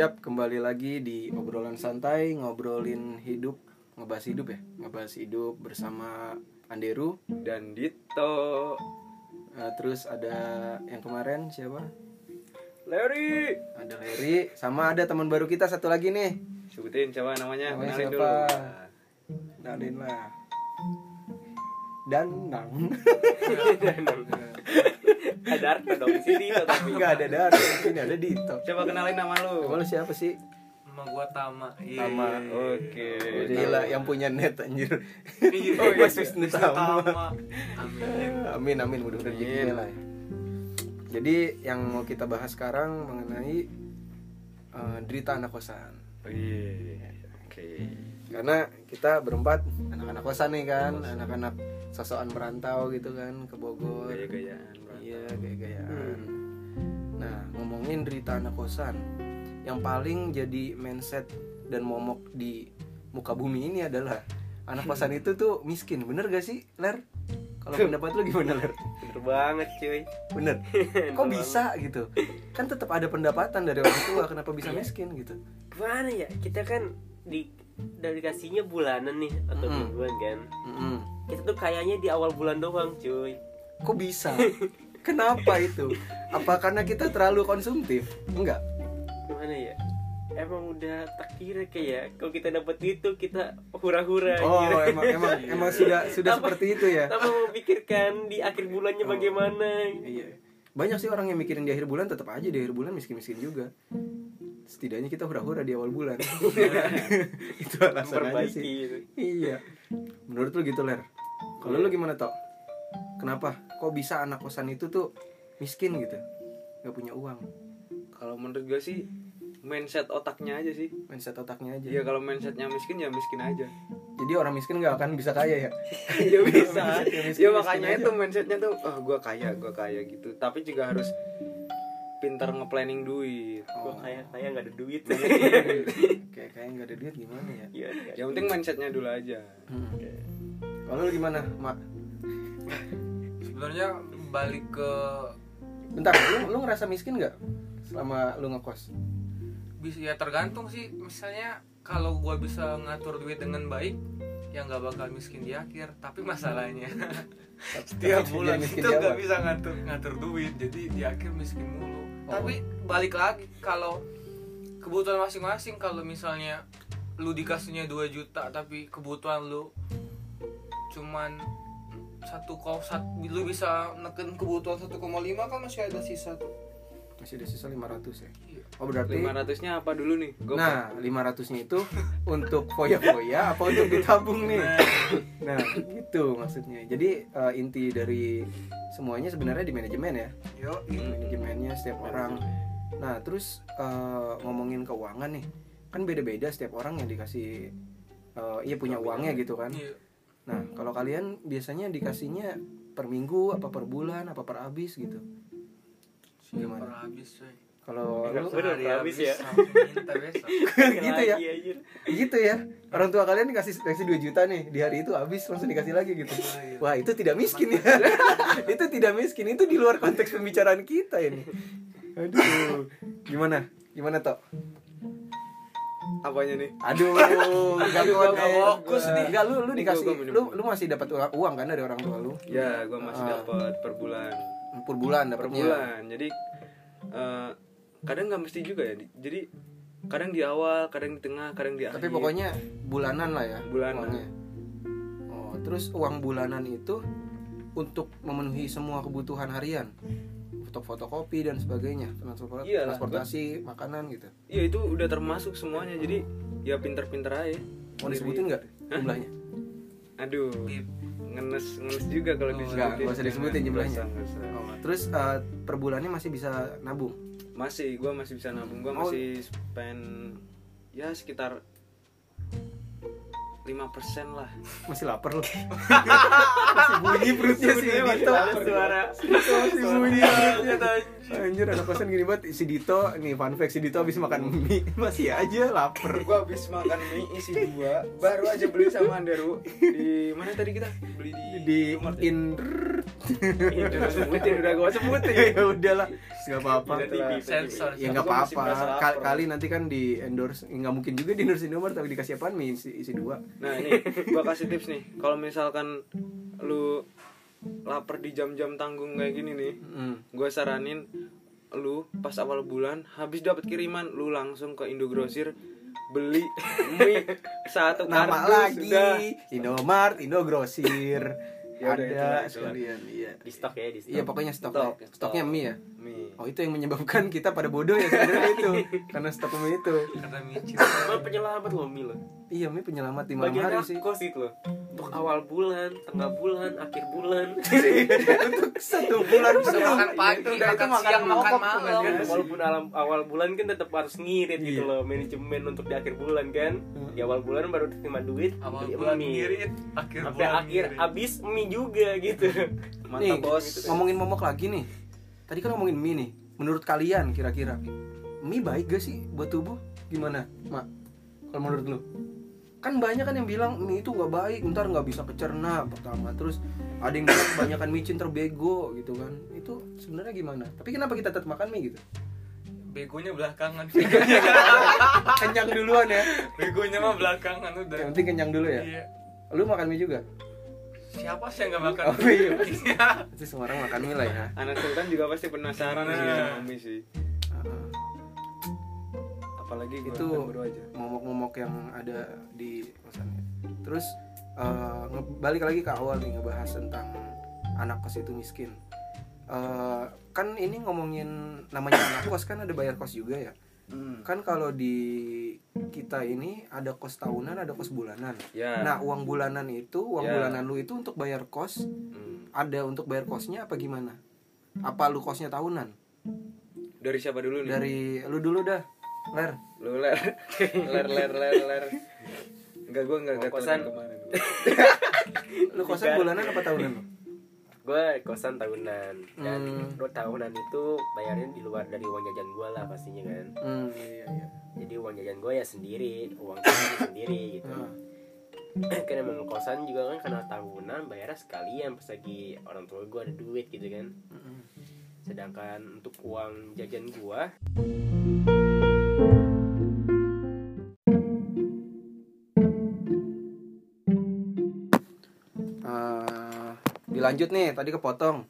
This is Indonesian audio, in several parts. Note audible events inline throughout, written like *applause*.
Yap, kembali lagi di obrolan santai, ngobrolin hidup, ngebahas hidup ya, ngebahas hidup bersama Anderu. dan Dito Eh, terus ada yang kemarin siapa? Larry Ada Larry, sama ada teman baru kita satu lagi nih. sebutin coba namanya Namanya kenalin siapa? dulu Kenalin lah. Danang. *laughs* ada Arta dong si Dito tapi Enggak ada Dar, ini ada Dito. coba kenalin nama lu Kamu lu siapa sih? Nama gua Tama. Iya. Tama. oke Oh, Gila, yang punya net anjir. Iya. *laughs* Oh, Wisnu Wisnu Tama. Tama. Amin. Amin amin mudah-mudahan rezekinya lah. ya. Jadi yang mau kita bahas sekarang mengenai eh, derita anak kosan. Oh, iya oke Karena kita berempat anak-anak kosan nih kan, anak-anak sosokan merantau gitu kan ke Bogor. gaya-gayaan Iya, gaya-gayaan. Nah, ngomongin derita anak kosan, yang paling jadi mindset dan momok di muka bumi ini adalah anak kosan itu tuh miskin. Bener gak sih, Ler? Kalau pendapat lu gimana, Ler? bener banget cuy Bener. *laughs* Kok bisa gitu? Kan tetap ada pendapatan dari orang tua, kenapa bisa miskin gitu? gimana ya kita kan di dari kasihnya bulanan nih atau Mm. mingguan kan Mm-mm. kita tuh kayaknya di awal bulan doang cuy Kok bisa? *laughs* Kenapa itu? Apa karena kita terlalu konsumtif? Enggak. gimana ya emang udah takdirnya kayak kalau kita dapat itu kita hura-hura Oh, anjir. emang emang emang *laughs* sudah sudah Tanpa- seperti itu ya. tanpa memikirkan di akhir bulannya Oh. bagaimana Iya. Banyak sih orang yang mikirin di akhir bulan tetap aja di akhir bulan miskin-miskin juga. Setidaknya kita hura-hura di awal bulan. *laughs* itu alasan aja sih. gitu. Iya. Menurut lu gitu, Ler? Kalau lu gimana, Tok? Kenapa? Kok bisa anak kosan itu tuh miskin gitu? Gak punya uang. kalau menurut gue sih mindset otaknya aja sih Mindset otaknya aja. Iya kalau mindsetnya miskin ya miskin aja Jadi orang miskin gak akan bisa kaya ya? Iya *laughs* bisa. Miskin, Ya miskin makanya aja. itu mindsetnya tuh, oh gue kaya, gue kaya gitu. Tapi juga harus pintar nge-planning duit. gua kayak kayak nggak ada duit Kayak kayak nggak ada duit gimana ya? Iya, iya. Yang penting mindsetnya dulu aja. Hmm. Kalau lu gimana, Mak? *laughs* Sebenarnya balik ke Bentar, lu, lu ngerasa miskin nggak selama lu ngekos? bisa ya tergantung sih. Misalnya kalau gua bisa ngatur duit dengan baik ya nggak bakal miskin di akhir. Tapi masalahnya setiap *laughs* bulan itu nggak bisa ngatur ngatur duit. Jadi di akhir miskin mulu. Oh. tapi balik lagi kalau kebutuhan masing-masing kalau misalnya lu dikasihnya 2 juta tapi kebutuhan lu cuman satu kau sat, lu bisa neken kebutuhan 1,5 kan masih ada sisa tuh Masih ada sisa 500 ya? Iya. Oh berarti 500 nya apa dulu nih? Gua Nah, 500-nya itu *laughs* untuk foya-foya apa untuk ditabung nih? Nah, gitu maksudnya. Jadi eh, inti dari semuanya sebenarnya di manajemen ya. Yo, manajemennya setiap orang. Nah, terus eh, ngomongin keuangan nih. Kan beda-beda setiap orang yang dikasih eh, iya punya uangnya gitu kan. iya. Nah, kalau kalian biasanya dikasihnya per minggu apa per bulan apa per habis gitu. Gimana? Gimana? habis coy. Kalau lu Hari habis ya. langsung minta besok. *laughs* gitu ya. Lagi, anjir. gitu ya orang tua kalian dikasih dikasih 2 juta nih di hari itu habis langsung dikasih lagi gitu wah itu tidak miskin ya *laughs* itu tidak miskin itu di luar konteks pembicaraan kita ini aduh gimana gimana toh apanya nih? aduh *laughs* nggak eh. fokus nih. nggak lu lu dikasih gua- gua lu lu masih dapat uang, kan dari orang tua lu Ya, gue masih Ah. dapat per bulan. per bulan Per dapatnya bulan. Jadi eh, kadang nggak mesti juga ya. Jadi kadang di awal, kadang di tengah, kadang di akhir. tapi pokoknya bulanan lah ya Bulanan. uangnya. oh terus uang bulanan itu untuk memenuhi semua kebutuhan harian untuk fotokopi dan sebagainya transport Iyalah, transportasi makanan gitu Iya itu udah termasuk semuanya. Jadi ya pinter-pinter aja. mau disebutin nggak jumlahnya Aduh, ngenes ngenes juga kalau Oh, disebutin. nggak, nggak usah disebutin jumlahnya. Oh, terus eh, per bulannya masih bisa nabung Masih, gue masih bisa nabung. Gue Oh. masih spend ya sekitar 5% lah. masih lapar loh *laughs* masih bunyi perutnya sih Dito. Suara. Masih bunyi perutnya anjir. Anak kosan gini banget. Si Dito nih fun fact si Dito habis makan mie. *laughs* Masih aja lapar. Gue habis makan mie isi dua. Baru aja beli sama Anderu. Di mana tadi kita? Beli di di ya? in udah sebutin udah gue sebutin. *laughs* Ya udahlah nggak apa-apa Sensor. Ya nggak apa-apa kali nanti kan di endorse ya, nggak mungkin juga di endorse Indomaret tapi dikasih apaan mie isi, isi dua Nah ini gua kasih tips nih. Kalau misalkan lu lapar di jam-jam tanggung kayak gini nih, Hmm. gue saranin lu pas awal bulan habis dapat kiriman lu langsung ke Indogrosir beli mie *laughs* satu nama lagi udah. Indomart Indogrosir *laughs* Ya ada itulah. sekalian iya di stok ya di stok iya pokoknya stok, Stok, ya. stoknya stok. mie ya Mie. oh itu yang menyebabkan kita pada bodoh ya sebenarnya itu *laughs* karena stok mie itu Karena micin. Emang penyelamat loh mie lo iya mie penyelamat di malam hari sih kos itu loh untuk awal bulan tengah bulan akhir bulan *laughs* untuk satu bulan Bisa penuh. makan pagi, Itu udah itu makan siang, makan malam. kan. walaupun alam, awal bulan kan tetap harus ngirit gitu Iya. loh manajemen untuk di akhir bulan kan Hmm. di awal bulan baru terima duit Awal bulan mie. ngirit, akhir sampai bulan akhir ngirit. habis mie juga gitu Mantap nih bos. ngomongin momok lagi nih tadi kan ngomongin mie nih menurut kalian kira-kira mie baik gak sih buat tubuh? Gimana mak kalau menurut lu? Kan banyak kan yang bilang mie itu nggak baik ntar nggak bisa kecerna pertama. Terus ada yang bilang kebanyakan micin terbego gitu kan. Itu sebenarnya gimana? Tapi kenapa kita tetap makan mie gitu? Begonya belakangan. *laughs* kenyang duluan ya. Begonya mah belakangan udah. yang penting kenyang dulu ya? Iya. lu makan mie juga Siapa sih yang nggak makan? Oh, iya. *laughs* Iya. itu semua orang makan mie lah ya Anak Sultan juga pasti penasaran sih Nah. sama mie sih. Ah. Apalagi gua itu kan momok-momok yang ada di kosannya. Terus eh, nge- balik lagi ke awal nih ngebahas tentang anak kos itu miskin. Eh, kan ini ngomongin namanya anak kos kan ada bayar kos juga ya. Hmm. Kan kalau di kita ini ada kos tahunan, ada kos bulanan. Ya. Nah, uang bulanan itu, uang Ya. bulanan lu itu untuk bayar kos, Hmm. ada untuk bayar kosnya apa gimana? Apa lu kosnya tahunan? Dari siapa dulu nih? Dari lu dulu dah. Ler. lu ler *laughs* ler ler ler ler. Enggak gua enggak kosan? kemarin. *laughs* Lu kosan bulanan apa tahunan lu? Gue kosan tahunan dan Hmm. tahunan itu bayarnya di luar dari uang jajan gue lah pastinya kan Hmm, iya iya. jadi uang jajan gue ya sendiri uang jajan *coughs* sendiri gitu *coughs* Ah. kan emang kosan juga kan karena tahunan bayarnya sekalian pas lagi orang tua gue ada duit gitu kan Mm-mm. sedangkan untuk uang jajan gue dilanjut nih tadi kepotong.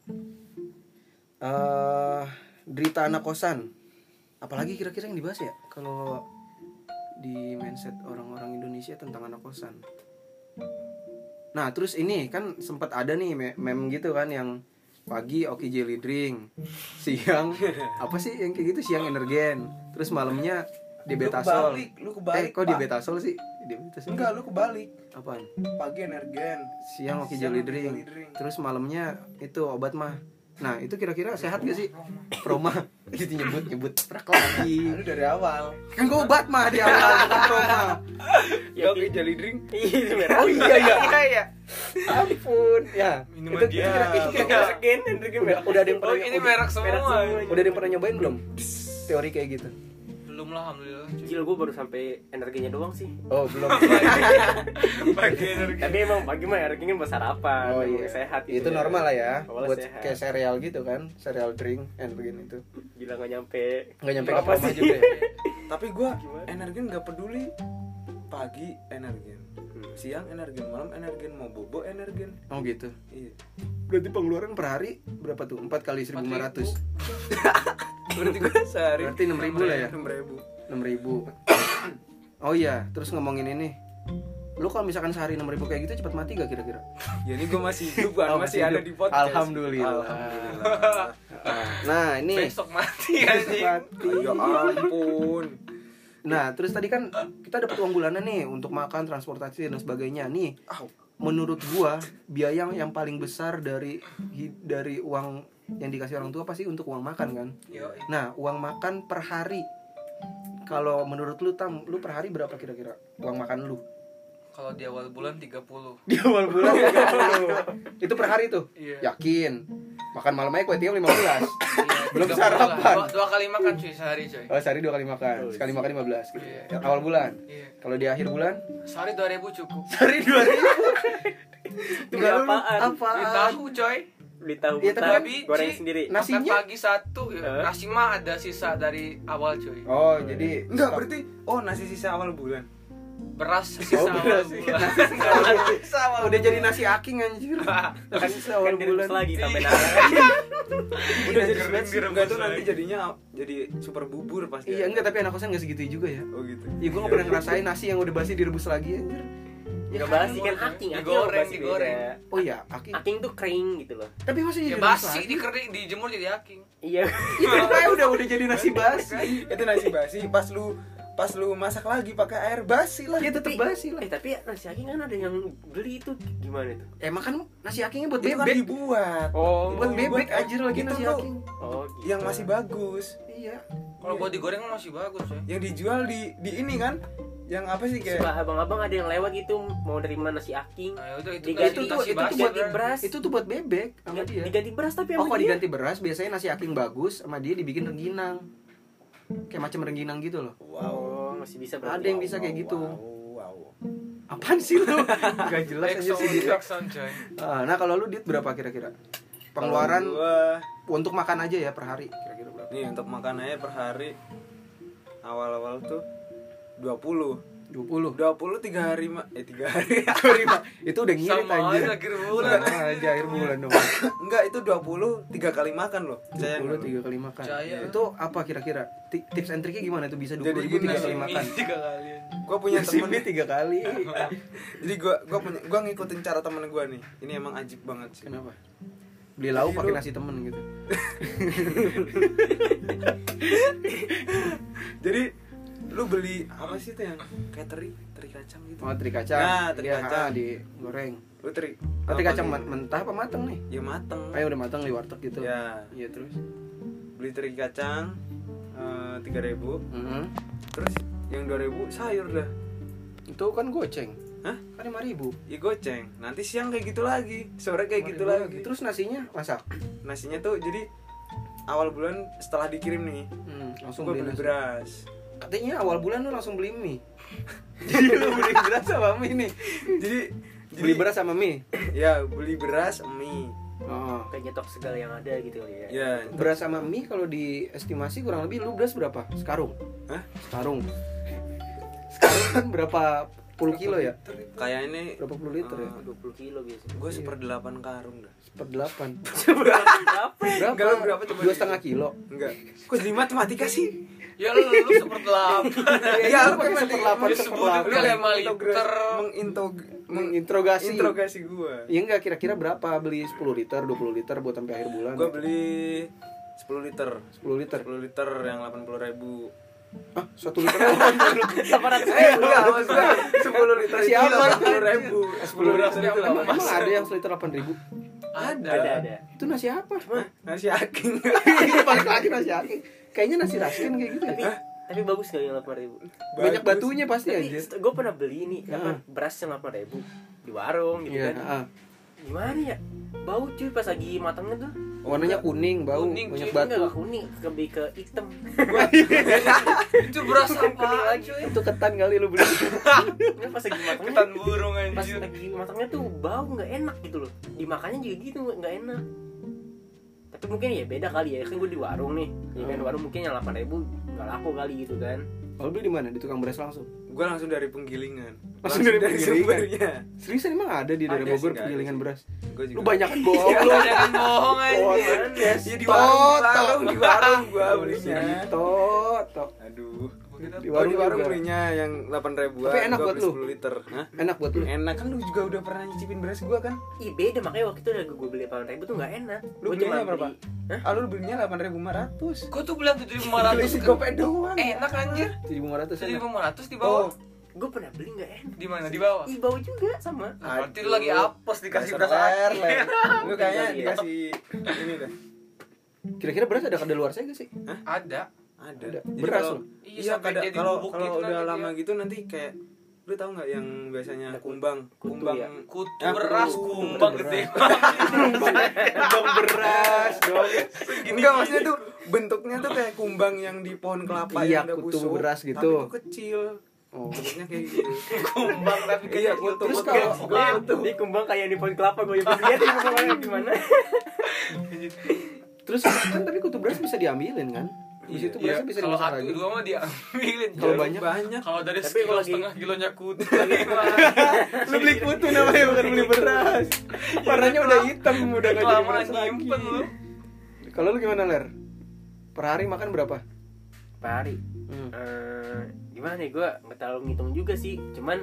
Eh derita anak kosan. Apalagi kira-kira yang dibahas ya? Kalau di mindset orang-orang Indonesia tentang anak kosan. Nah terus ini kan sempat ada nih me- meme gitu kan yang pagi oke jelly drink siang *laughs* apa sih yang kayak gitu? Siang energen. Terus malamnya dibetasol kebalik, lu eh kok Pak. dibetasol sih? Dibetasol Enggak, lu kebalik. apaan? Pagi energen. siang oke jelly drink. Terus malamnya itu obat mah. Nah itu kira-kira sehat gak sih? Proma *laughs* itu nyebut nyebut. Prak lagi. Lu dari awal. kan gue obat mah di awal *laughs* bukan proma Ya oke jelly drink. *laughs* itu oh iya iya. Iya iya. ampun. Ya. Minuman itu, itu, dia. itu kira-kira udah, udah ada yang Oh pernah ini udah, merek semua. udah ada yang pernah nyobain belum? Teori kayak gitu Belum lah alhamdulillah. cuy. Gil gue baru sampai energinya doang sih oh belum *laughs* Pagi energi. tapi emang pagi mah energinya buat sarapan oh iya sehat gitu itu ya. normal lah ya Awalnya buat sehat. kayak sereal gitu kan sereal drink energen itu gila gak nyampe nggak nyampe ke Apa sih? juga ya *laughs* Tapi gua Gimana? energen nggak peduli. Pagi energen. Hmm. Siang energen, malam energen, mau bobo energen. oh gitu Iya. berarti pengeluaran per hari berapa tuh empat kali seribu lima ratus *laughs* Berarti gua sehari Berarti 6.000 lah ya? 6.000. enam ribu oh iya terus ngomongin ini lu kalau misalkan sehari enam ribu kayak gitu cepat mati gak kira-kira Ya ini gua masih hidup Oh, masih masih ada hidup. di podcast. Alhamdulillah. Alhamdulillah. nah ini Besok mati anjing. mati. ya ampun. nah terus tadi kan kita dapat uang bulanan nih untuk makan transportasi dan sebagainya nih menurut gua biaya yang, paling besar dari dari uang yang dikasih orang tua pasti untuk uang makan kan Yo, nah uang makan per hari kalau menurut lu tam lu per hari berapa kira-kira uang makan lu kalau di awal bulan 30. di awal bulan 30. itu per hari tuh Iya. yakin makan malam aja kue tiaw 15 Iya, Belum 30 lah. sarapan. Dua, dua kali makan cuy sehari cuy. oh sehari dua kali makan sekali makan 15 gitu. Iya. Ya, awal bulan Iya. kalau di akhir bulan Sehari 2000 cukup. sehari 2000 Beli apaan? Ini apaan tahu coy. Beli tahu Iya, tapi kan goreng biji, sendiri Makan Nasinya- pagi satu, ya. Hah? nasi mah ada sisa dari awal cuy. Oh, jadi Enggak, berarti oh nasi sisa awal bulan. Beras sisa Oh, awal beras. bulan. Sisa awal. udah jadi nasi aking anjir. *laughs* Nasi sisa awal kan bulan. lagi sampai Iya. *laughs* Udah jadi nasi enggak tuh nanti jadinya jadi super bubur pasti. Iya, enggak tapi anak kosan enggak segitu juga ya. Oh gitu. Iya, gua gak pernah ngerasain nasi yang udah basi direbus lagi anjir. Nggak kan, basi kan aking aking Digoreng, basi digoreng. Oh iya, aking. aking tuh kering gitu loh Tapi masih Ya jadi basi lagi? dikering dijemur jadi aking. iya *laughs* Itu kayak udah udah jadi nasi basi. Itu nasi basi pas lu pas lu masak lagi pakai air basi lah. Iya tetep basi lah. eh tapi nasi aking kan ada yang beli itu gimana tuh Emang kan nasi akingnya buat Itu kan bebek. dibuat. oh Buat bebek anjir lagi itu nasi aking. oh gitu. Yang masih bagus. Iya. Kalau buat digoreng masih bagus ya. Yang dijual di di ini kan yang apa sih kayak Suka abang-abang ada yang lewat gitu mau nerima nasi aking Nah, itu itu Diganti tuh- itu tuh basi buat beras. Itu tuh buat bebek sama dia. diganti beras tapi Oh, sama kalau dia. diganti beras biasanya nasi aking bagus sama dia dibikin rengginang. Kayak macam rengginang gitu loh. oh masih bisa Ada yang bisa kayak gitu. Wow, wow. Apaan sih lu? *laughs* Gak jelas aja sih. Ah, Nah, kalau lu dit berapa kira-kira? Pengeluaran gua untuk makan aja ya per hari kira-kira berapa? nih untuk makan aja per hari awal-awal tuh 20 20. 20 tiga hari ma eh tiga hari *laughs* itu udah ngirit Sama anjir. aja akhir bulan. Sama aja akhir bulan dong. *laughs* enggak itu 20 tiga kali makan loh saya 20 tiga kali makan. Percaya. Itu apa kira-kira? Ti- Tips and triknya gimana tuh bisa 20 Jadi tiga kali makan? *laughs* tiga kali. gua punya temen tiga kali. jadi gua gua punya gua ngikutin cara temen gua nih ini emang ajib banget sih Kenapa? Beli lauk pakai nasi temen gitu. jadi lu beli apa sih tuh yang kayak teri teri kacang gitu Oh, teri kacang. Nah, teri Iya, kacang. ah, digoreng. lu teri Oh, teri kacang men- mentah apa mateng nih? ya mateng Kayak udah mateng di warteg gitu. ya Iya, terus. beli teri kacang tiga ribu Mhm. terus yang dua ribu sayur dah Itu kan goceng. Hah? Kan 5 ribu. ya goceng nanti siang kayak gitu lagi sore kayak gitu lagi Terus nasinya masak. nasinya tuh jadi awal bulan setelah dikirim nih Hmm, langsung gue beli beras Katanya awal bulan lu langsung beli mie. *laughs* Jadi lu beli beras sama mie nih. jadi Beli beras sama mie. ya beli beras mie Oh. kayak nyetok segala yang ada gitu kali ya ya Beras sama mie kalau diestimasi kurang lebih lu beras berapa? Sekarung. Hah? Sekarung. Sekarung kan berapa puluh kilo ya? kayak ini Berapa puluh liter ya? Eh, 20 kilo biasanya gue seperdelapan karung dah Seperdelapan. berapa Berapa? Berapa coba Dua setengah kilo. enggak kok jadi matematika sih Ya lu lu sepertelap. ya lu pakai seperdelapan, seperdelapan. kali lima liter. mengintog Menginterogasi. menginterogasi gue Iya enggak kira-kira berapa beli 10 liter, 20 liter buat sampai akhir bulan? gue beli 10 liter 10 liter. 10 liter yang 80 ribu Ah, 1 liter. 800 *laughs* eh enggak maksud gue 10 liter Siapa? itu 80 ribu 10 liter itu Emang, 80 emang ada yang seliter 8 ribu? ada ada ada Itu nasi apa? nasi aking *laughs* Balik lagi nasi aking. Kayaknya nasi raskin kayak gitu tapi ya. tapi bagus gak yang 8 ribu Banyak Bagus. batunya pasti tapi aja. gue pernah beli ini Ya. apa beras yang 8 ribu di warung gitu Iya, kan ah. gimana ya bau cuy pas lagi matangnya tuh Warnanya kuning, bau, Kuning, banyak cuy. batu. enggak kuning lebih ke hitam *laughs* Itu beras apa cuy? Itu ketan kali lu beli. Ini pas lagi matangnya Ketan burung pas anjir. lagi matangnya tuh bau nggak enak gitu loh dimakannya juga gitu nggak enak tapi mungkin ya beda kali ya kan gue di warung nih ya kan Hmm. warung mungkin yang 8 ribu nggak laku kali gitu kan Kalau beli di mana? Di tukang beras langsung. gue langsung dari penggilingan Langsung dari penggilingan? sumbernya Seriusan emang ada di daerah Ada sih, Bogor ada penggilingan sih. beras? gue juga Lu banyak *laughs* bohong lu. Jangan bohong anjir. ya di warung di warung di warung gue belinya Toto. aduh Di di warung di warung belinya yang 8 ribuan Tapi enak buat beli lu? 10 liter Hah? Enak buat lu. enak kan lu juga udah pernah nyicipin beras gua kan Ih beda makanya waktu itu gue beli 8 ribu tuh nggak enak Lu Gua belinya berapa? beli- Hah? ah lu belinya 8500 Gua tuh bilang 7500 isi gope doang Enak anjir. 1500 enak. 7500 di bawah. oh gue pernah beli nggak enak Di mana? Di bawah. Ih bau juga sama Nah, Berarti lu lagi apes dikasih beras aking. ler *laughs* lu kayaknya Iya. dikasih ini dah Kira-kira beras ada kadaluarsa gak sih? Ada. Ada Ada. Jadi Beras kalau- loh. Iya, iya kada kalau kalau gitu udah nanti lama dia. gitu nanti kayak lu tau nggak yang biasanya Ada kumbang kutu kumbang ya? Kutu Ya, beras kutu. kumbang gede. *laughs* Kumbang beras dong. enggak maksudnya tuh bentuknya tuh kayak kumbang yang di pohon kelapa Iya, yang udah kutu busuk beras tapi gitu. tuh kecil oh bentuknya kayak gitu *laughs* kumbang tapi iya kecil. kutu Terus kalau- kutu Dia kumbang kayak di pohon kelapa gue ini kumbangnya gimana. *laughs* terus kan tapi kutu beras bisa diambilin kan di situ Iya, berasnya bisa kalau dimasak satu lagi. dua mah diambilin Kalau Ya, banyak? banyak. Kalau dari Tapi sekilo kalau lagi- setengah kilonya kutu *laughs* lu beli kutu namanya bukan beli beras. Warnanya udah hitam udah nggak jadi beras lagi. nyimpen lu. kalau lu gimana ler? Per hari makan berapa? Per hari. hmm. Eh, gimana nih? Gue nggak terlalu ngitung juga sih. Cuman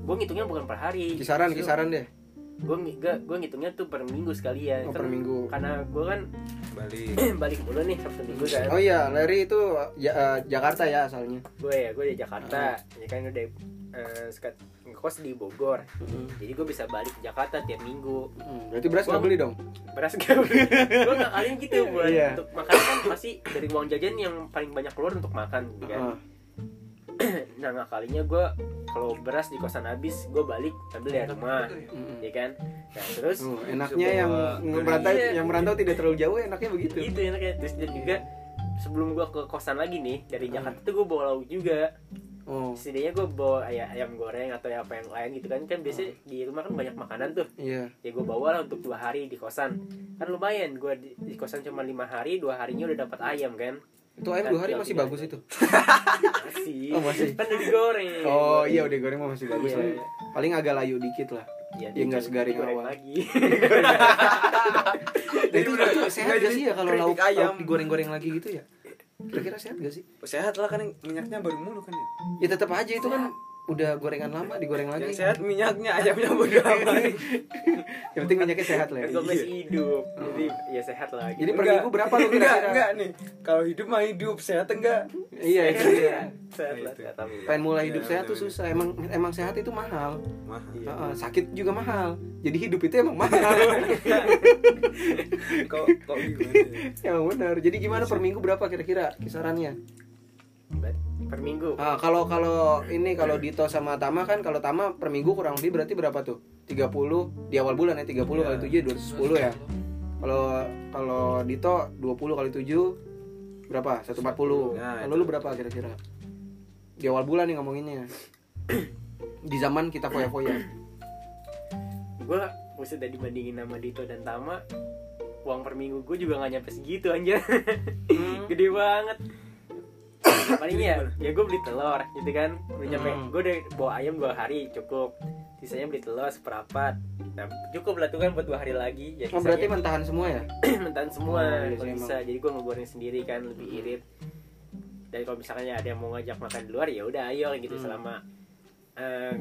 gue ngitungnya bukan per hari. kisaran kisaran deh Gue gue ngitungnya tuh per minggu sekalian. Oh, Kan per minggu. Karena gue kan balik. *clears throat* balik dulu nih sabtu minggu kan. oh iya Larry itu Ja- eh, Jakarta ya asalnya? Gue ya gue di Jakarta. Ya kan udah eh, sekat ngekos di Bogor. Jadi gue bisa balik ke Jakarta tiap minggu. Hmm, berarti beras nggak Gua- beli dong? Beras gak gue nggak kalian gitu *laughs* buat Iya. untuk makan. Kan pasti dari uang jajan yang paling banyak keluar untuk makan gitu kan. Heeh. *clears throat* nah nggak kalinya gue kalau beras di kosan habis gue balik ambil dari rumah Mm-mm. ya kan? Nah terus Oh, enaknya yang merantau Iya. yang merantau tidak terlalu jauh enaknya begitu. Itu enaknya. Terus dan juga sebelum gue ke kosan lagi nih dari Jakarta tuh gue bawa lauk juga. Oh. Setidaknya gue bawa ayam, ayam goreng atau apa yang lain gitu kan. Kan biasanya di rumah kan banyak makanan tuh. Iya. Ya gue bawa lah untuk dua hari di kosan. Kan lumayan gue di, di kosan cuma lima hari dua harinya udah dapat ayam kan itu ayam dua hari masih bagus itu. Masih. Oh, masih. kan udah digoreng. Oh iya udah goreng mah masih bagus Iya. lah. Paling agak layu dikit lah. Ya, Ya, nggak segaring awal. lagi. Nah, *laughs* itu berarti sehat gak sih ya kalau lauk, ayam. digoreng-goreng lagi gitu ya? Kira-kira sehat gak sih? Sehat lah kan minyaknya baru mulu kan ya? Ya tetap aja itu kan udah gorengan lama digoreng lagi. yang sehat minyaknya ayamnya bodo amat *laughs* yang penting minyaknya sehat lah ya. gue masih hidup. Jadi ya sehat lah jadi per minggu berapa lu enggak kira-kira? enggak nih. Kalau hidup mah hidup sehat enggak? Iya itu sehat. lah Itu. sehat alhamdulillah. pengen mulai hidup Iya, sehat tuh susah. Emang emang sehat itu mahal. Mahal. Iya. Heeh, sakit juga mahal. Jadi hidup itu emang mahal. *laughs* Kok kok gimana? Ya? benar. Jadi gimana per minggu berapa kira-kira kisarannya per minggu. Ah kalau kalau ini kalau Dito sama Tama kan kalau Tama per minggu kurang lebih berarti berapa tuh? 30 di awal bulan ya 30 kali 7 210 ya. Kalau kalau Dito 20 kali 7 berapa? 140 Nah, kalau lu berapa kira-kira? Di awal bulan nih ngomonginnya. *coughs* Di zaman kita foya-foya. Gue maksud udah dibandingin sama Dito dan Tama uang per minggu gue juga gak nyampe segitu anjir. *laughs* Gede banget paling ya ya gue beli telur gitu kan. Udah nyampe Hmm. gue udah bawa ayam dua hari cukup. Sisanya beli telur seperempat. Nah, cukup lah tuh kan buat dua hari lagi. Ya oh berarti mentahan semua ya? *clears throat* Mentahan semua Oh, iya kalau bisa. jadi gue ngegoreng sendiri kan lebih irit. Dan kalau misalnya ada yang mau ngajak makan di luar ya udah ayo gitu Hmm. selama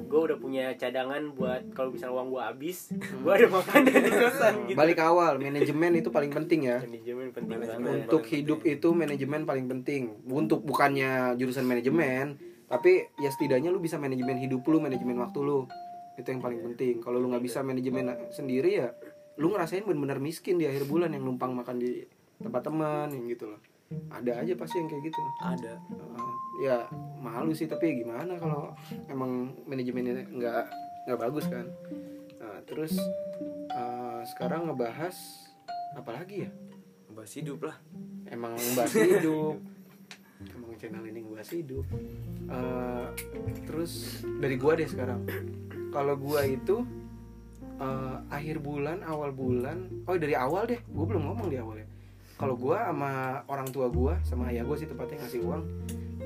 gue udah punya cadangan buat kalau misalnya uang gue habis Hmm. gue ada makan di kosan gitu. Balik awal manajemen itu paling penting ya. Manajemen penting Manajemen. banget. untuk paling hidup penting. itu manajemen paling penting. Untuk bukannya jurusan manajemen tapi ya setidaknya lu bisa manajemen hidup lu manajemen waktu lu. Itu yang paling penting. Kalau lu nggak bisa manajemen sendiri ya lu ngerasain bener-bener miskin di akhir bulan yang numpang makan di tempat teman yang gitu loh ada aja pasti yang kayak gitu. Ada. Uh, ya malu sih tapi gimana kalau emang manajemennya nggak nggak bagus kan? Nah, terus uh, sekarang ngebahas apa lagi ya? Bahas hidup lah. Emang bahas hidup. Emang channel ini bahas hidup. Eh, terus dari gua deh sekarang. Kalau gua itu eh, akhir bulan awal bulan oh dari awal deh. Gua belum ngomong di awal ya kalau gua sama orang tua gua sama ayah gua sih tepatnya ngasih uang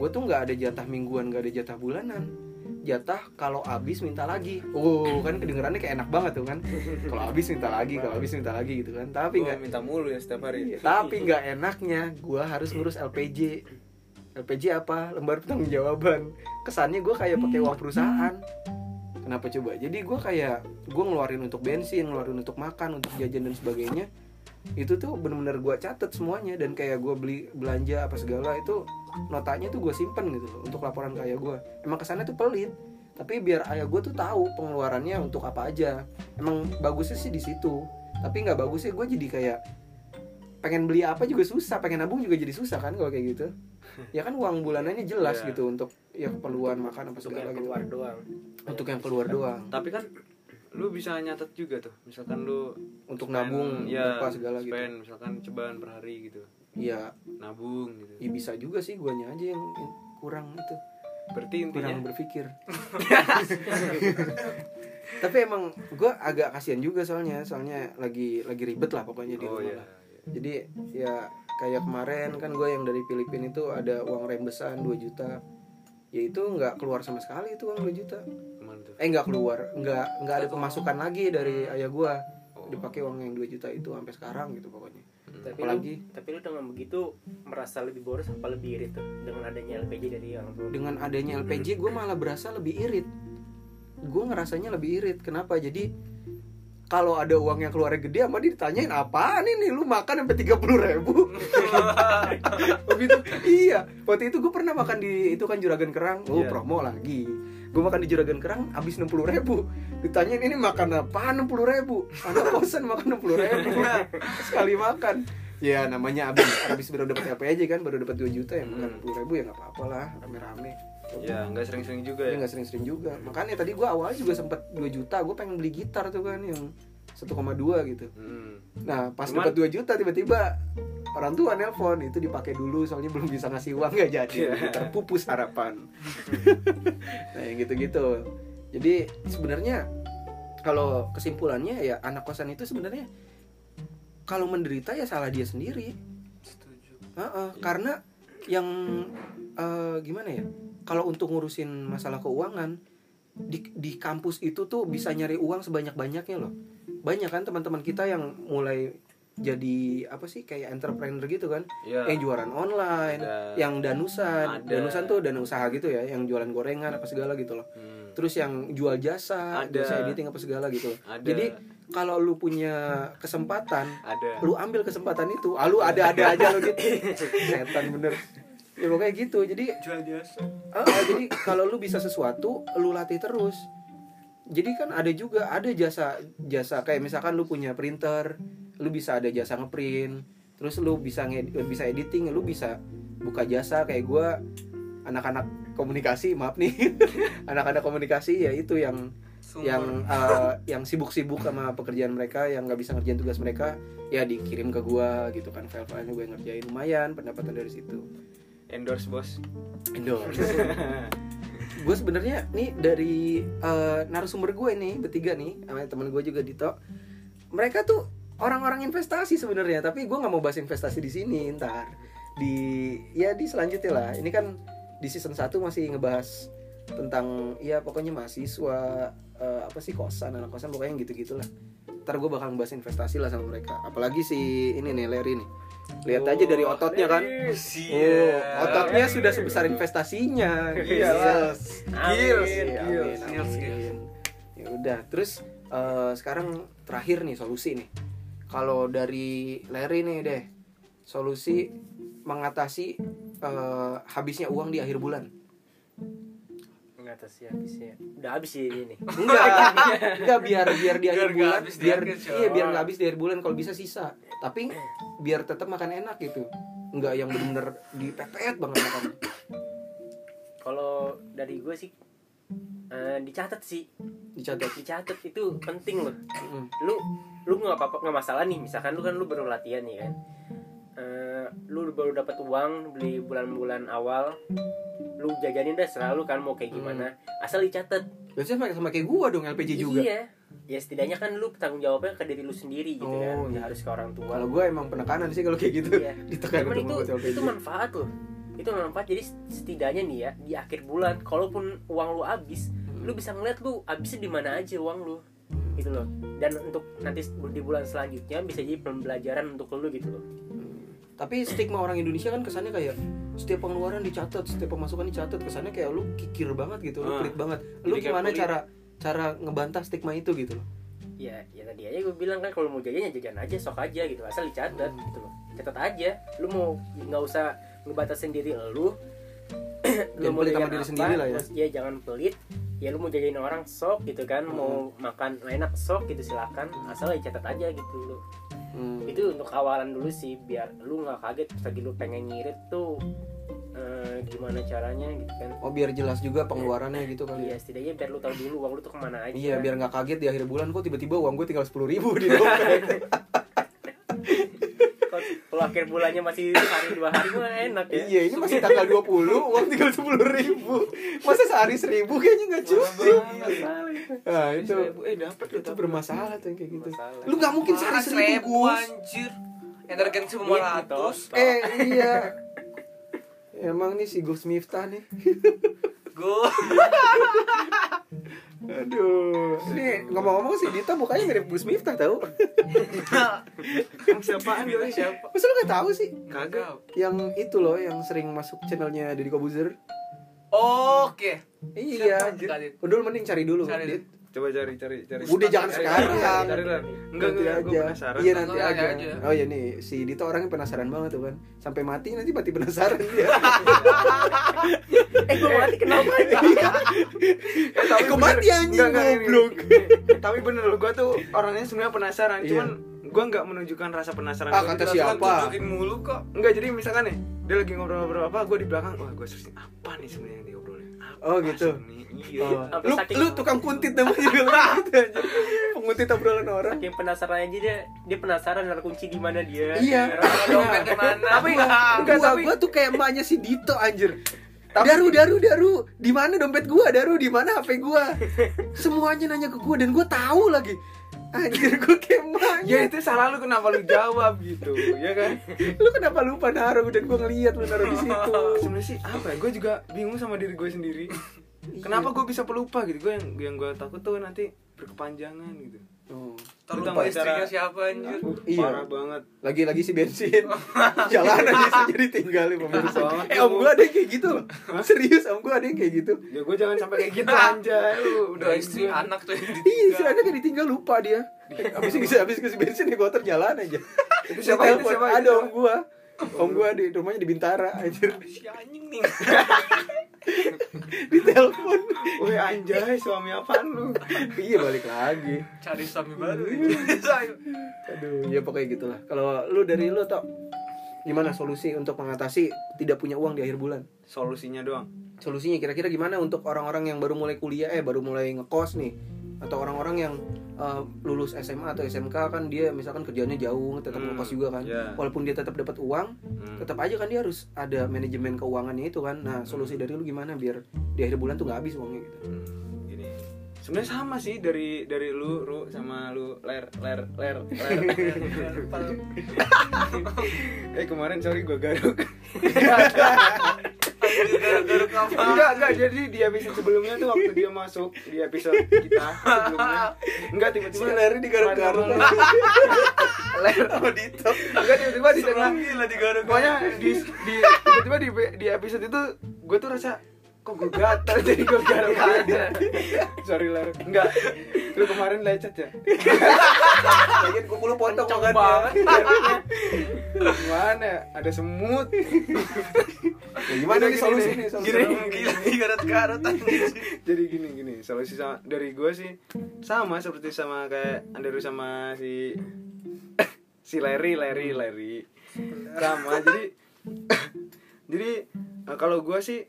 gua tuh nggak ada jatah mingguan nggak ada jatah bulanan. Jatah kalau habis minta lagi. Oh kan kedengerannya kayak enak banget tuh kan? Kalau habis minta lagi kalau habis minta lagi gitu kan. Tapi nggak minta mulu ya setiap hari. Iya, tapi nggak enaknya gue harus ngurus LPG LPG apa? Lembar pertanggungjawaban. Kesannya gue kayak pakai uang perusahaan. Kenapa coba? Jadi gue kayak gue ngeluarin untuk bensin ngeluarin untuk makan untuk jajan dan sebagainya itu tuh bener-bener gue catet semuanya dan kayak gue beli belanja apa segala itu notanya tuh gue simpen gitu loh untuk laporan ke ayah gue emang kesannya tuh pelit tapi biar ayah gue tuh tahu pengeluarannya untuk apa aja. Emang bagusnya sih di situ tapi nggak bagusnya gue jadi kayak pengen beli apa juga susah pengen nabung juga jadi susah kan kalau kayak gitu. *laughs* Ya kan uang bulanannya jelas Iya. gitu untuk ya keperluan makan apa untuk segala yang gitu. keluar doang. Untuk yang keluar doang. Tapi kan lu bisa nyatet juga tuh misalkan lu untuk spend- nabung ya apa segala gitu. spend misalkan cobaan per hari gitu. Iya. Nabung gitu. Ya bisa juga sih guanya aja yang yang kurang itu. Berarti intinya kurang berpikir. *laughs* *laughs* Tapi emang gue agak kasihan juga soalnya soalnya lagi lagi ribet lah pokoknya di oh rumah iya lah. jadi ya kayak kemarin kan gue yang dari Filipina itu ada uang rembesan 2 juta. Ya itu nggak keluar sama sekali itu uang 2 juta eh nggak keluar. Nggak nggak ada pemasukan lagi dari ayah gue Oh. dipakai uang yang 2 juta itu sampai sekarang gitu pokoknya. Tapi Apalagi- lu, tapi lu dengan begitu merasa lebih boros apa lebih irit tuh? Dengan adanya LPG dari orang tua dengan adanya LPG gue malah berasa lebih irit. Gue ngerasanya lebih irit. Kenapa? Jadi kalau ada uang yang keluarnya gede sama dia ditanyain apaan ini? Lu makan sampai tiga puluh ribu? Begitu *laughs* iya. Waktu itu gue pernah makan di itu kan juragan kerang. Oh Iya. promo lagi gue makan di juragan kerang habis enam puluh ribu. Ditanyain ini makan apa enam puluh ribu? Anak kosan makan enam puluh ribu. *laughs* Sekali makan. Ya namanya habis habis baru dapat LPG kan baru dapat 2 juta ya makan enam puluh ribu ya nggak apa-apa lah rame-rame. Ya nggak sering-sering juga ya ya. nggak sering-sering juga. Makanya tadi gua awalnya juga sempet 2 juta gue pengen beli gitar tuh kan yang 1,2 gitu. Hmm. nah pas dapat 2 juta tiba-tiba orang tua nelpon itu dipakai dulu soalnya belum bisa ngasih uang nggak jadi Iya. terpupus harapan *laughs* nah yang gitu-gitu jadi sebenarnya kalau kesimpulannya ya anak kosan itu sebenarnya kalau menderita ya salah dia sendiri setuju Heeh, karena yang eh, gimana ya? Kalau untuk ngurusin masalah keuangan di di kampus itu tuh bisa nyari uang sebanyak-banyaknya loh. Banyak kan teman-teman kita yang mulai jadi apa sih kayak entrepreneur gitu kan? ya Yang jualan online, Ada. yang danusan, Ada. danusan tuh dana usaha gitu ya, yang jualan gorengan apa segala gitu loh. Hmm. Terus yang jual jasa, Ada. jasa editing apa segala gitu. loh. Ada. Jadi kalau lu punya kesempatan ada lu ambil kesempatan itu ah, lu ada-ada aja lo gitu *laughs* setan bener ya pokoknya gitu jadi jual jasa ah, jadi kalau lu bisa sesuatu lu latih terus jadi kan ada juga ada jasa jasa kayak misalkan lu punya printer lu bisa ada jasa ngeprint terus lu bisa bisa editing lu bisa buka jasa kayak gua anak-anak komunikasi maaf nih *laughs* anak-anak komunikasi ya itu yang yang eh, yang sibuk-sibuk sama pekerjaan mereka yang nggak bisa ngerjain tugas mereka ya dikirim ke gua gitu kan. File-filenya gue ngerjain lumayan pendapatan dari situ. Endorse bos. Endorse. *laughs* Gue sebenarnya nih dari eh, narasumber gue nih bertiga nih sama teman gue juga Dito. Mereka tuh orang-orang investasi sebenarnya tapi gue nggak mau bahas investasi di sini ntar. Di ya di selanjutnya lah. Ini kan di season 1 masih ngebahas tentang ya pokoknya mahasiswa eh, apa sih kosan anak kosan pokoknya gitu gitulah ntar gue bakal bahas investasi lah sama mereka. Apalagi si ini nih Larry nih. Lihat aja dari ototnya kan. Oh, ototnya sudah sebesar investasinya. Yes. Gils, Iya, gils, amin, gils. Ya udah, terus eh, sekarang terakhir nih solusi nih. Kalau dari Larry nih deh, solusi mengatasi eh, habisnya uang di akhir bulan. mengatasi habisnya udah habis sih ini *laughs* Enggak, enggak biar biar di akhir Biar bulan, habis di biar akhir, iya biar nggak habis di akhir bulan kalau bisa sisa. Tapi biar tetap makan enak gitu. Enggak yang bener-bener dipepet banget makan. kalau dari gue sih eh, dicatat sih. Dicatat. dicatat itu penting loh. Mm. lu lu nggak apa-apa nggak masalah nih. Misalkan lu kan lu baru latihan nih kan. Eh, lu baru dapat uang beli bulan-bulan awal lu jajanin dah selalu kan mau kayak gimana. Asal dicatat. Biasanya sama, sama kayak gua dong LPG juga. iya. Ya setidaknya kan lu tanggung jawabnya ke diri lu sendiri gitu kan. Oh, nggak iya. harus ke orang tua. Kalau gue emang penekanan sih kalau kayak gitu. Iya. *laughs* ditekan Cuman itu itu manfaat loh itu manfaat jadi setidaknya nih ya di akhir bulan kalaupun uang lu habis Hmm. lu bisa ngeliat lu habisnya di mana aja uang lu gitu loh dan untuk nanti di bulan selanjutnya bisa jadi pembelajaran untuk lu gitu loh Tapi stigma orang Indonesia kan kesannya kayak setiap pengeluaran dicatat, setiap pemasukan dicatat, kesannya kayak lu kikir banget gitu, lu Ah. pelit banget. Lu Jadi gimana cara cara ngebantah stigma itu gitu loh. ya ya tadi aja gue bilang kan kalau mau jajan ya jajan aja sok aja gitu asal dicatat Hmm. gitu loh catat aja lu mau nggak usah ngebatasin diri lu *clears throat* Jangan pelit sama diri sendiri lah ya. ya jangan pelit ya lu mau jajain orang sok gitu kan Hmm. mau makan enak sok gitu silakan asal ya catat aja gitu lu Hmm. itu untuk awalan dulu sih biar lu nggak kaget pas lagi lu pengen ngirit tuh eh, gimana caranya gitu kan Oh biar jelas juga pengeluarannya gitu kali Iya ya. setidaknya biar lu tahu dulu uang lu tuh ke mana aja Iya biar nggak kaget di akhir bulan kok tiba-tiba uang gue tinggal sepuluh ribu di *laughs* dompet. Kalau akhir bulannya masih hari dua hari mah enak ya. Iya ini masih tanggal 20 Uang tinggal 10 ribu. Masa sehari seribu kayaknya gak cukup. Nah itu. Eh dapat Itu bermasalah tuh yang kayak gitu. Bermasalah. Lu gak mungkin sehari seribu Gus. anjir. Energen Iya, semua ratus. Gitu. Eh iya. Emang nih si Gus Miftah nih. Gue *laughs* Aduh Nih ngomong-ngomong si Dita mukanya mirip Gus Miftah tau Yang siapaan doi? siapa Masa lu gak tahu sih Kagak. Yang itu loh Yang sering masuk channelnya Deddy Kobuzer oke Iya Siapa? Kadit. Udah mending cari dulu Cari Dit. Coba cari cari cari. Udah jangan Cari, sekarang. cari, cari, cari. Enggak nanti enggak gue aja. penasaran. Iya nanti aja. aja. Oh iya nih, si Dito orangnya penasaran banget tuh kan. Sampai mati nanti mati penasaran dia. *laughs* eh gue mati kenapa *laughs* Eh, tapi Eh, kok bener- mati anjing, goblok. Tapi bener loh, gue tuh orangnya sebenarnya penasaran, Iya. cuman gue nggak menunjukkan rasa penasaran. Ah, Gua kata siapa? tunjukin mulu kok Enggak, jadi misalkan nih, dia lagi ngobrol-ngobrol apa, gue di belakang, wah gue searching apa nih sebenarnya yang diobrolin? Apa Oh, gitu. sih nih? Iya. Oh. Lu saking- lu tukang kuntit namanya *laughs* gitu. Penguntit obrolan orang. saking penasaran aja dia dia penasaran ada kunci di mana dia Iya. dompetnya mana Tapi Enggak, enggak, tapi gua tuh kayak emaknya si Dito anjir. daru, daru, daru. Di mana dompet gua? Daru, di mana HP gua? *laughs* Semuanya nanya ke gua dan gua tahu lagi. Anjir, kayak emaknya. ya itu salah lu kenapa lu jawab gitu, ya kan? Lu kenapa lupa naruh dan gua ngeliat lu naruh di situ. *laughs* Sebenarnya sih apa ya? Gue juga bingung sama diri gue sendiri. Kenapa gue bisa pelupa gitu? Gue yang yang gue takut tuh nanti berkepanjangan gitu. Oh. Itu istrinya cara- siapa anjir? Iya. Parah banget. Lagi-lagi si bensin. *laughs* Jalanan bisa jadi tinggalin pemirsa. Eh om gua ada yang kayak gitu loh. Serius om gua ada yang kayak gitu. Ya gue jangan sampai kayak gitu anjay. Lu. *laughs* udah istri anak tuh yang Iya si ditinggal. anaknya ditinggal lupa dia. Abis habis habis ke bensin nih motor jalan aja. Itu siapa itu siapa? Ada om gua. Om gua di rumahnya di Bintara anjir. Si anjing nih *laughs* *laughs* Ditelepon Woi anjay, suami apaan lu? Iya balik lagi cari suami baru *laughs* Aduh ya pokoknya gitulah Kalau lu dari lu tau Gimana solusi untuk mengatasi tidak punya uang di akhir bulan? Solusinya doang. solusinya kira-kira gimana untuk orang-orang yang baru mulai kuliah eh baru mulai ngekos nih atau orang-orang yang uh, lulus SMA atau SMK kan dia misalkan kerjanya jauh tetap Hmm, ngekos juga kan iya. walaupun dia tetap dapat uang Hmm. tetap aja kan dia harus ada manajemen keuangannya itu kan nah solusi dari lu gimana biar di akhir bulan tuh nggak habis uangnya gitu Hmm, gini sebenarnya sama sih dari dari lu ru sama lu ler ler ler ler eh kemarin sorry gua garuk enggak enggak jadi di episode sebelumnya tuh waktu dia masuk di episode kita sebelumnya. Enggak tiba-tiba Larry digaruk-garuk. ler oh Dito. Enggak tiba-tiba di tengah pokoknya di di tiba-tiba di di episode itu gue tuh rasa kok gue gatal jadi gue garuk aja? Sorry ler. Enggak. Lu kemarin lecet ya? Lagian gue mulu potong Kenceng banget. gimana? Ada semut. Ya, gimana nih Gini, solusi. Gini. nih solusi gila digarut-garut anjir jadi gini gini. Solusi sama, dari gue sih sama seperti sama kayak Andrew sama si si Larry Larry Larry. Sama jadi jadi eh, kalau gue sih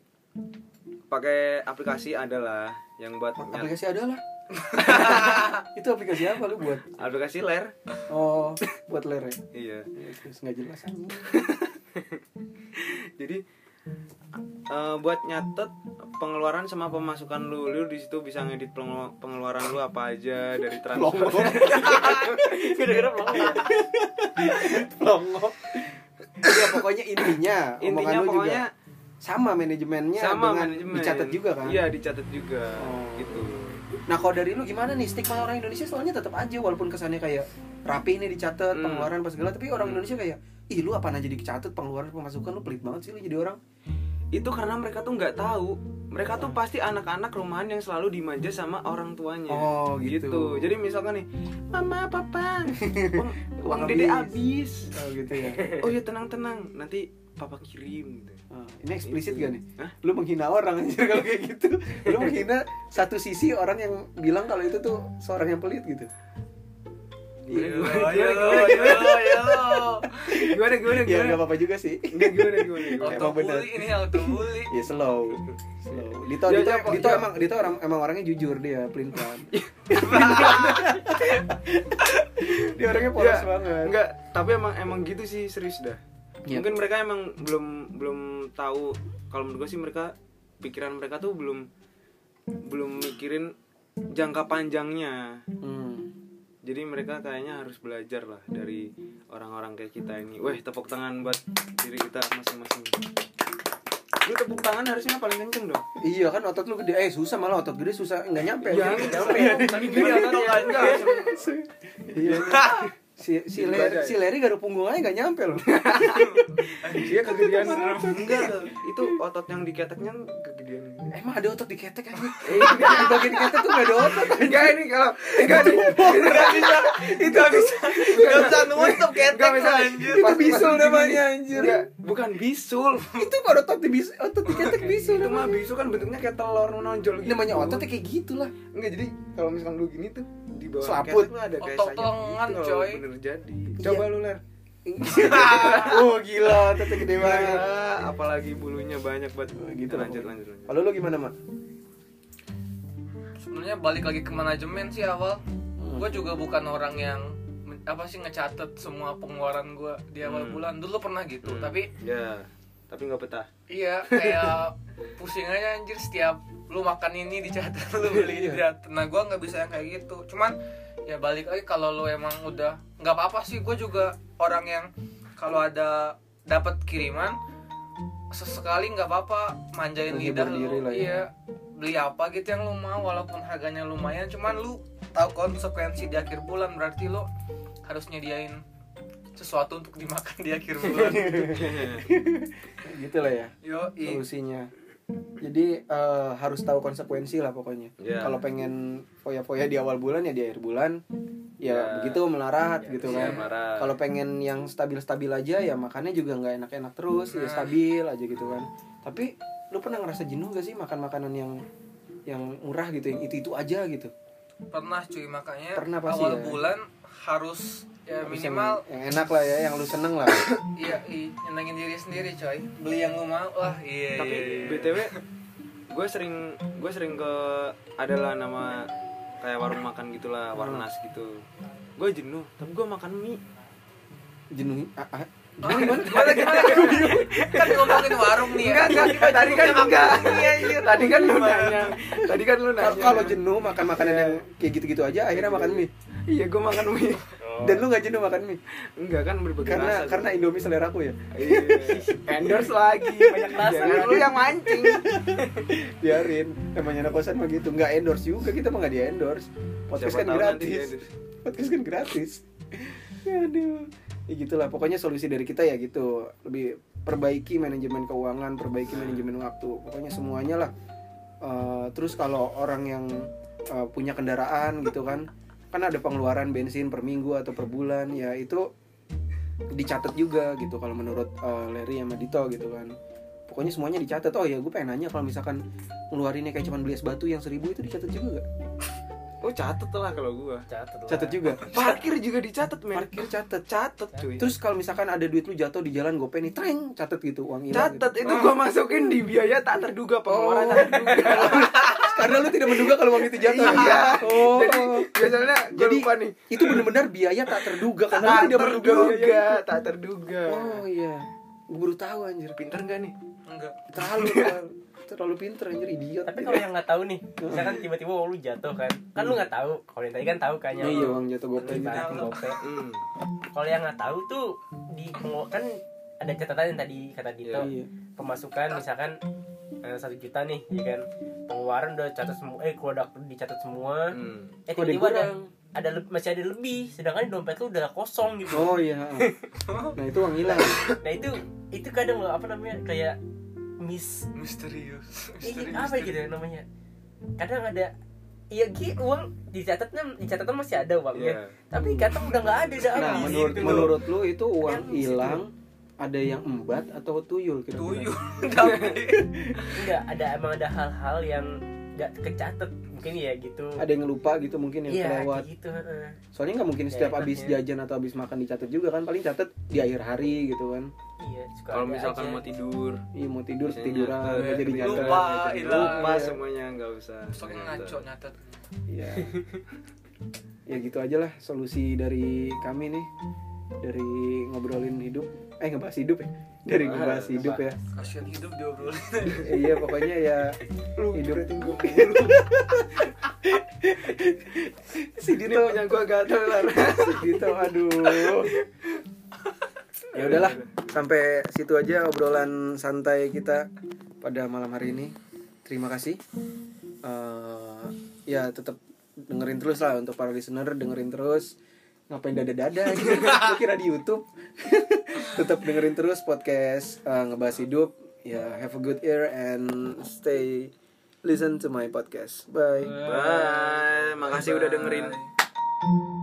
pakai aplikasi adalah yang buat aplikasi ada lah. *laughs* Itu aplikasi apa lu buat? Aplikasi ler. Oh buat ler ya? Iya. Ya, terus nggak jelas *laughs* jadi eh, buat nyatet pengeluaran sama pemasukan lu lu di situ bisa ngedit pengelu- pengeluaran lu apa aja dari *laughs* transfer. Longo. ya pokoknya intinya intinya pokoknya juga sama manajemennya sama dengan manajemen. dicatat juga kan? Iya dicatat juga Oh. gitu. Nah kalau dari lu gimana nih? Stigma orang Indonesia soalnya tetap aja walaupun kesannya kayak rapi nih dicatat Hmm. pengeluaran pas segala tapi orang Hmm. Indonesia kayak ih lu apaan aja dicatat? Pengeluaran pemasukan lu pelit banget sih lu jadi orang. Itu karena mereka tuh nggak tahu. Mereka tuh pasti anak-anak rumahan yang selalu dimanja sama orang tuanya. Oh, gitu. jadi misalkan nih mama papa *laughs* uang, uang dede habis." habis oh gitu ya. *laughs* Oh ya tenang tenang nanti papa kirim gitu Oh, ini eksplisit Itu. gak nih? Hah? Lu menghina orang *laughs* anjir kalau kayak gitu Lu *laughs* menghina satu sisi orang yang bilang kalau itu tuh seorang yang pelit gitu lo, ayo lo, ayo lo. Gimana gimana ya apa-apa juga sih Enggak gimana gimana. gimana? *laughs* Auto bully ini auto bully. ya slow slow Dito Ya, Dito, ya, Dito ya. emang Dito orang emang orangnya jujur dia pelin pelan dia orangnya polos Ya, banget Enggak, tapi emang emang gitu sih serius dah. Iya. Mungkin mereka emang belum belum tahu kalau menurut gue sih mereka pikiran mereka tuh belum belum mikirin jangka panjangnya. Hmm. Jadi mereka kayaknya harus belajar lah dari orang-orang kayak kita ini. Weh, tepuk tangan buat diri kita masing-masing. Lu tepuk tangan harusnya paling kenceng dong. Iya kan otot lu gede, eh susah malah otot gede susah nggak nyampe. Ya, aja. nyampe. Tadi gini ototnya. Enggak, Iya. *laughs* si si Larry, si Larry garu punggung aja nggak nyampe loh. *laughs* Dia kegedean enggak itu otot yang diketeknya kegedean Emang ada otot di ketek aja? di bagian ketek tuh nggak ada otot. enggak ini kalau enggak nih Gak bisa, itu gak bisa, gak bisa nutup ketek Enggak bisa anjir. Itu bisul namanya anjir. Enggak, bukan bisul Itu kalau otot di bis, otot di ketek bisul itu mah bisul kan bentuknya kayak telur menonjol gitu Namanya ototnya kayak gitulah. enggak jadi kalau misalkan lu gini tuh di bawah Selaput. ada kayak Otot sayap lengan, gitu coy. bener jadi coba Iya. lu ler oh *laughs* *laughs* gila, ototnya gede banget. Apalagi bulunya banyak banget Gitu lah. lanjut lanjut lanjut Kalau lu gimana, Mak? Sebenarnya balik lagi ke manajemen sih awal. Hmm. Gue juga bukan orang yang apa sih ngecatet semua pengeluaran gue di awal Hmm. bulan. Dulu pernah gitu, Hmm. tapi ya tapi nggak betah iya kayak pusing aja anjir setiap lu makan ini dicatat, lu beli ini Iya. dicatat. Nah gue nggak bisa yang kayak gitu. Cuman ya balik lagi kalau lu emang udah nggak apa-apa sih. Gue juga orang yang kalau ada dapat kiriman sesekali nggak apa-apa manjain Menghibur lidah lu lah ya. iya beli apa gitu yang lu mau walaupun harganya lumayan cuman lu tahu konsekuensi di akhir bulan berarti lu harus nyediain sesuatu untuk dimakan di akhir *laughs* bulan gitu lah ya. yo solusinya jadi eh, harus tahu konsekuensi lah pokoknya Ya. kalau pengen foya-foya di awal bulan ya di akhir bulan ya, Ya. begitu melarat Ya, gitu ya, kan kalau pengen yang stabil-stabil aja ya makannya juga nggak enak-enak terus ya Nah. stabil aja gitu kan tapi lu pernah ngerasa jenuh gak sih makan makanan yang yang murah gitu yang itu itu aja gitu pernah cuy makanya Pernah pasti awal ya. bulan harus ya Harus yang, minimal yang enak lah ya yang lu seneng lah. *coughs* Iya i, nyenengin diri sendiri coy. Beli yang lu mau wah iya tapi iya, iya. btw gue sering gue sering ke adalah nama kayak warung makan gitulah warnas gitu. Gue jenuh tapi gue makan mie. Jenuh ah, ah. Oh, gimana? Gimana? Gimana? Kan ngomongin warung nih ya. Enggak enggak tadi kan enggak. Iya, tadi kan lu nanya. Tadi kan lu nanya. kalau jenuh makan makanan yang kayak gitu-gitu aja akhirnya makan mie iya gue makan mie. Dan lu nggak jenuh makan mie? Enggak kan berbagai karena rasa karena Indomie selera aku ya. Iya. endorse lagi banyak rasa. lu yang mancing. *laughs* Biarin. Namanya anak kosan mah gitu. Nggak endorse juga kita mah nggak di endorse podcast Siapa kan gratis. podcast kan gratis. Aduh. Ya gitulah pokoknya solusi dari kita ya gitu. Lebih perbaiki manajemen keuangan perbaiki manajemen waktu. Pokoknya semuanya lah. Eh, terus kalau orang yang eh, punya kendaraan gitu kan kan ada pengeluaran bensin per minggu atau per bulan ya itu dicatat juga gitu kalau menurut eh, Larry sama Dito gitu kan pokoknya semuanya dicatat oh ya gue pengen nanya kalau misalkan ngeluarinnya kayak cuman beli es batu yang seribu itu dicatat juga gak? oh catet lah kalau gua catat lah. catat juga *laughs* parkir juga dicatat men parkir catat catet cuy terus kalau misalkan ada duit lu jatuh di jalan gope nih treng catat gitu uang hilang catet gitu. itu gua masukin di biaya tak terduga pengeluaran Oh. tak terduga *laughs* karena lu tidak menduga kalau uang itu jatuh. Iya. oh. Jadi biasanya gua Jadi, lupa nih. itu benar-benar biaya tak terduga karena lu tak tidak menduga. terduga tak terduga. Oh iya. Gue baru tahu anjir. Pinter gak nih? Enggak. Terlalu terlalu, terlalu pinter anjir idiot. Tapi kalau yang nggak tahu nih misalkan tiba-tiba uang lu jatuh kan. Kan lu nggak tahu. Kalau yang tadi kan tahu kan iya uang jatuh gope gitu. hmm. kalau yang nggak tahu tuh di kan ada catatan yang tadi kata Dito. Iya. pemasukan misalkan eh, satu juta nih ya kan? Pengeluaran udah catat semua eh kalau udah dicatat semua. Hmm. eh tiba-tiba ada ada masih ada lebih sedangkan di dompet lu udah kosong gitu. Oh iya *laughs* nah itu uang hilang. Nah itu itu kadang loh, apa namanya kayak miss misterius ini apa gitu ya namanya? Kadang ada Iya gitu uang dicatatnya dicatatnya masih ada uangnya. Iya. tapi kadang udah nggak ada udah nah habis menurut gitu menurut lu itu uang hilang ada yang embat atau tuyul kira-kira? tuyul *laughs* tapi enggak ada emang ada hal-hal yang nggak kecatet mungkin ya gitu ada yang lupa gitu mungkin yang iya kelewat kayak gitu heeh. soalnya nggak mungkin setiap Ya, habis enaknya. jajan atau habis makan dicatat juga kan paling catat di akhir hari gitu kan iya kalau misalkan aja. mau tidur iya mau tidur tiduran nyatet. nggak jadi nyatet Lupa, gitu. hilang. lupa Iya. semuanya nggak usah Soalnya ngaco nyatet Iya. *laughs* ya gitu aja lah solusi dari kami nih dari ngobrolin hidup eh ngebahas hidup ya? Dari Ngebahas, ngebahas hidup ya. kasihan hidup diobrolin. *laughs* Iya pokoknya ya hidup. *laughs* si Dito punya gua gatel lah si Dito aduh. Ya udahlah sampai situ aja obrolan santai kita pada malam hari ini. Terima kasih. Eh, ya tetap dengerin terus lah untuk para listener dengerin terus ngapain dada-dada *laughs* gitu kira di YouTube. *laughs* Tetap dengerin terus podcast eh, ngebahas hidup. Ya have a good ear and stay listen to my podcast. Bye. Bye. Makasih udah dengerin. Bye.